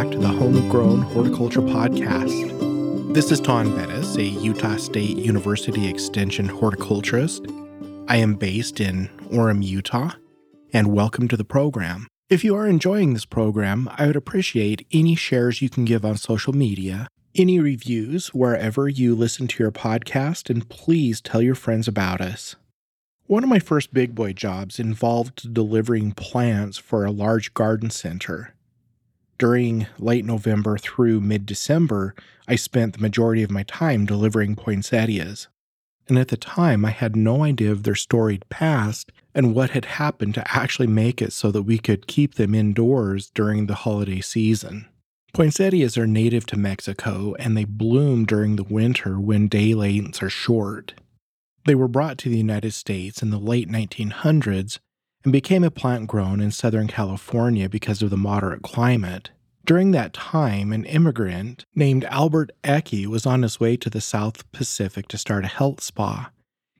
back to the Homegrown Horticulture Podcast. This is Taun Beddes, a Utah State University Extension horticulturist. I am based in Orem, Utah, and welcome to the program. If you are enjoying this program, I would appreciate any shares you can give on social media, any reviews wherever you listen to your podcast, and please tell your friends about us. One of my first big boy jobs involved delivering plants for a large garden center during late November through mid December, I spent the majority of my time delivering poinsettias. And at the time, I had no idea of their storied past and what had happened to actually make it so that we could keep them indoors during the holiday season. Poinsettias are native to Mexico and they bloom during the winter when day lengths are short. They were brought to the United States in the late 1900s and became a plant grown in Southern California because of the moderate climate. During that time, an immigrant named Albert Ecke was on his way to the South Pacific to start a health spa.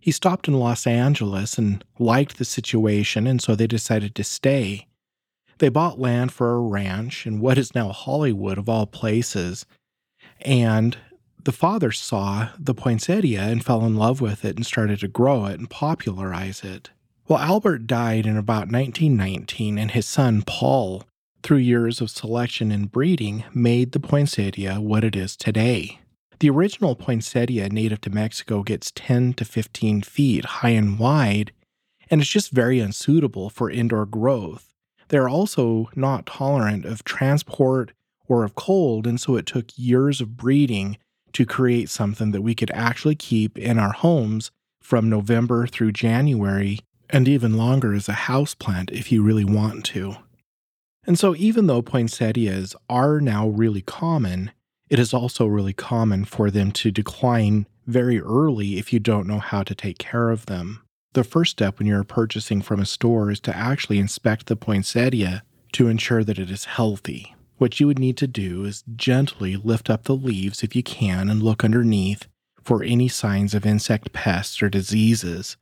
He stopped in Los Angeles and liked the situation, and so they decided to stay. They bought land for a ranch in what is now Hollywood, of all places, and the father saw the poinsettia and fell in love with it and started to grow it and popularize it. Well, Albert died in about 1919, and his son Paul, through years of selection and breeding, made the poinsettia what it is today. The original poinsettia native to Mexico gets 10 to 15 feet high and wide, and it's just very unsuitable for indoor growth. They're also not tolerant of transport or of cold, and so it took years of breeding to create something that we could actually keep in our homes from November through January and even longer as a house plant if you really want to. And so, even though poinsettias are now really common, it is also really common for them to decline very early if you don't know how to take care of them. The first step when you're purchasing from a store is to actually inspect the poinsettia to ensure that it is healthy. What you would need to do is gently lift up the leaves if you can and look underneath for any signs of insect pests or diseases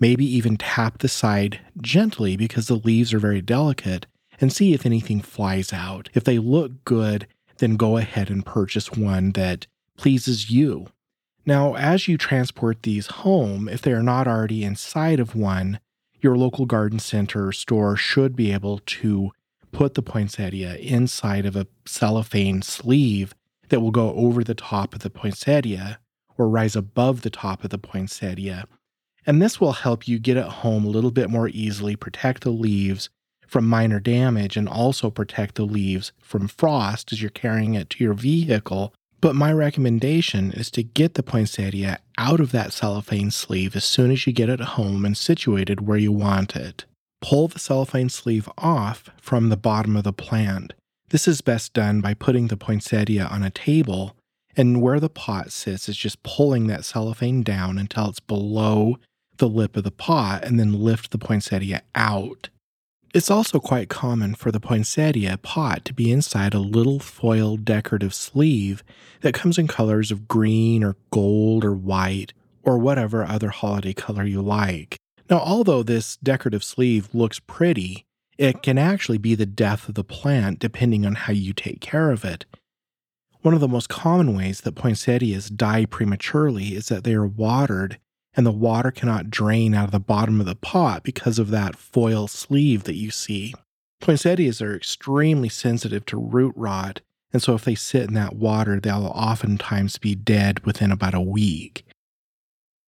Maybe even tap the side gently because the leaves are very delicate and see if anything flies out. If they look good, then go ahead and purchase one that pleases you. Now, as you transport these home, if they are not already inside of one, your local garden center or store should be able to put the poinsettia inside of a cellophane sleeve that will go over the top of the poinsettia or rise above the top of the poinsettia and this will help you get it home a little bit more easily, protect the leaves from minor damage, and also protect the leaves from frost as you're carrying it to your vehicle. But my recommendation is to get the poinsettia out of that cellophane sleeve as soon as you get it home and situated where you want it. Pull the cellophane sleeve off from the bottom of the plant. This is best done by putting the poinsettia on a table, and where the pot sits is just pulling that cellophane down until it's below the lip of the pot and then lift the poinsettia out. It's also quite common for the poinsettia pot to be inside a little foil decorative sleeve that comes in colors of green or gold or white or whatever other holiday color you like. Now, although this decorative sleeve looks pretty, it can actually be the death of the plant depending on how you take care of it. One of the most common ways that poinsettias die prematurely is that they are watered and the water cannot drain out of the bottom of the pot because of that foil sleeve that you see. Poinsettias are extremely sensitive to root rot, and so if they sit in that water, they'll oftentimes be dead within about a week.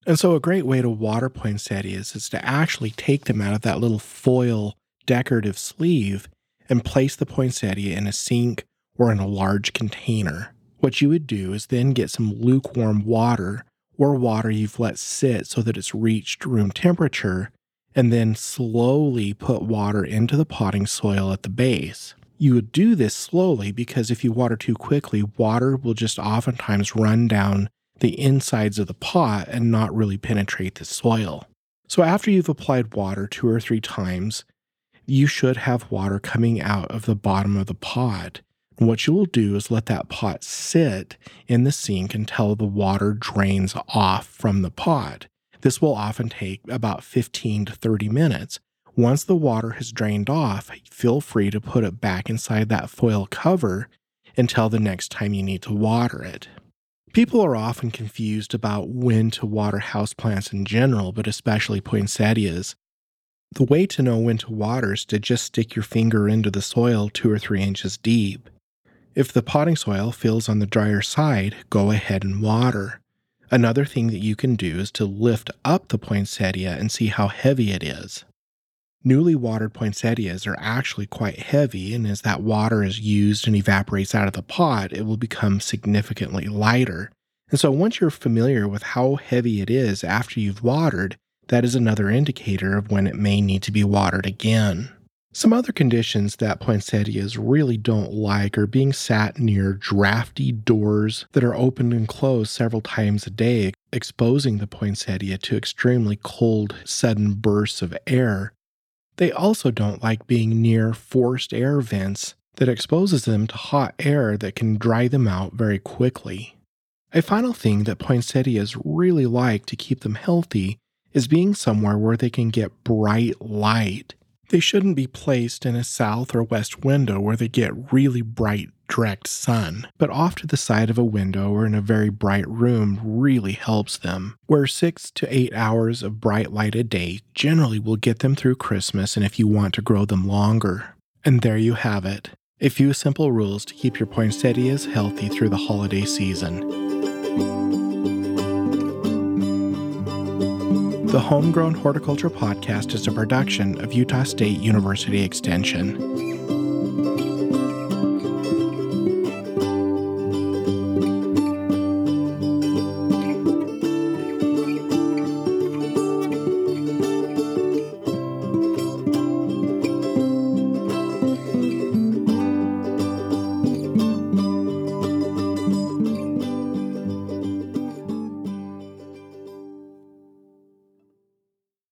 And so, a great way to water poinsettias is to actually take them out of that little foil decorative sleeve and place the poinsettia in a sink or in a large container. What you would do is then get some lukewarm water or water you've let sit so that it's reached room temperature, and then slowly put water into the potting soil at the base. You would do this slowly because if you water too quickly, water will just oftentimes run down the insides of the pot and not really penetrate the soil. So, after you've applied water two or three times, you should have water coming out of the bottom of the pot. What you will do is let that pot sit in the sink until the water drains off from the pot. This will often take about 15 to 30 minutes. Once the water has drained off, feel free to put it back inside that foil cover until the next time you need to water it. People are often confused about when to water houseplants in general, but especially poinsettias. The way to know when to water is to just stick your finger into the soil two or three inches deep. If the potting soil feels on the drier side, go ahead and water. Another thing that you can do is to lift up the poinsettia and see how heavy it is. Newly watered poinsettias are actually quite heavy, and as that water is used and evaporates out of the pot, it will become significantly lighter. And so, once you're familiar with how heavy it is after you've watered, that is another indicator of when it may need to be watered again. Some other conditions that poinsettias really don't like are being sat near drafty doors that are opened and closed several times a day, exposing the poinsettia to extremely cold, sudden bursts of air they also don't like being near forced air vents that exposes them to hot air that can dry them out very quickly. A final thing that poinsettias really like to keep them healthy is being somewhere where they can get bright light. They shouldn't be placed in a south or west window where they get really bright direct sun, but off to the side of a window or in a very bright room really helps them. Where six to eight hours of bright light a day generally will get them through Christmas and if you want to grow them longer. And there you have it a few simple rules to keep your poinsettias healthy through the holiday season. The Homegrown Horticulture Podcast is a production of Utah State University Extension.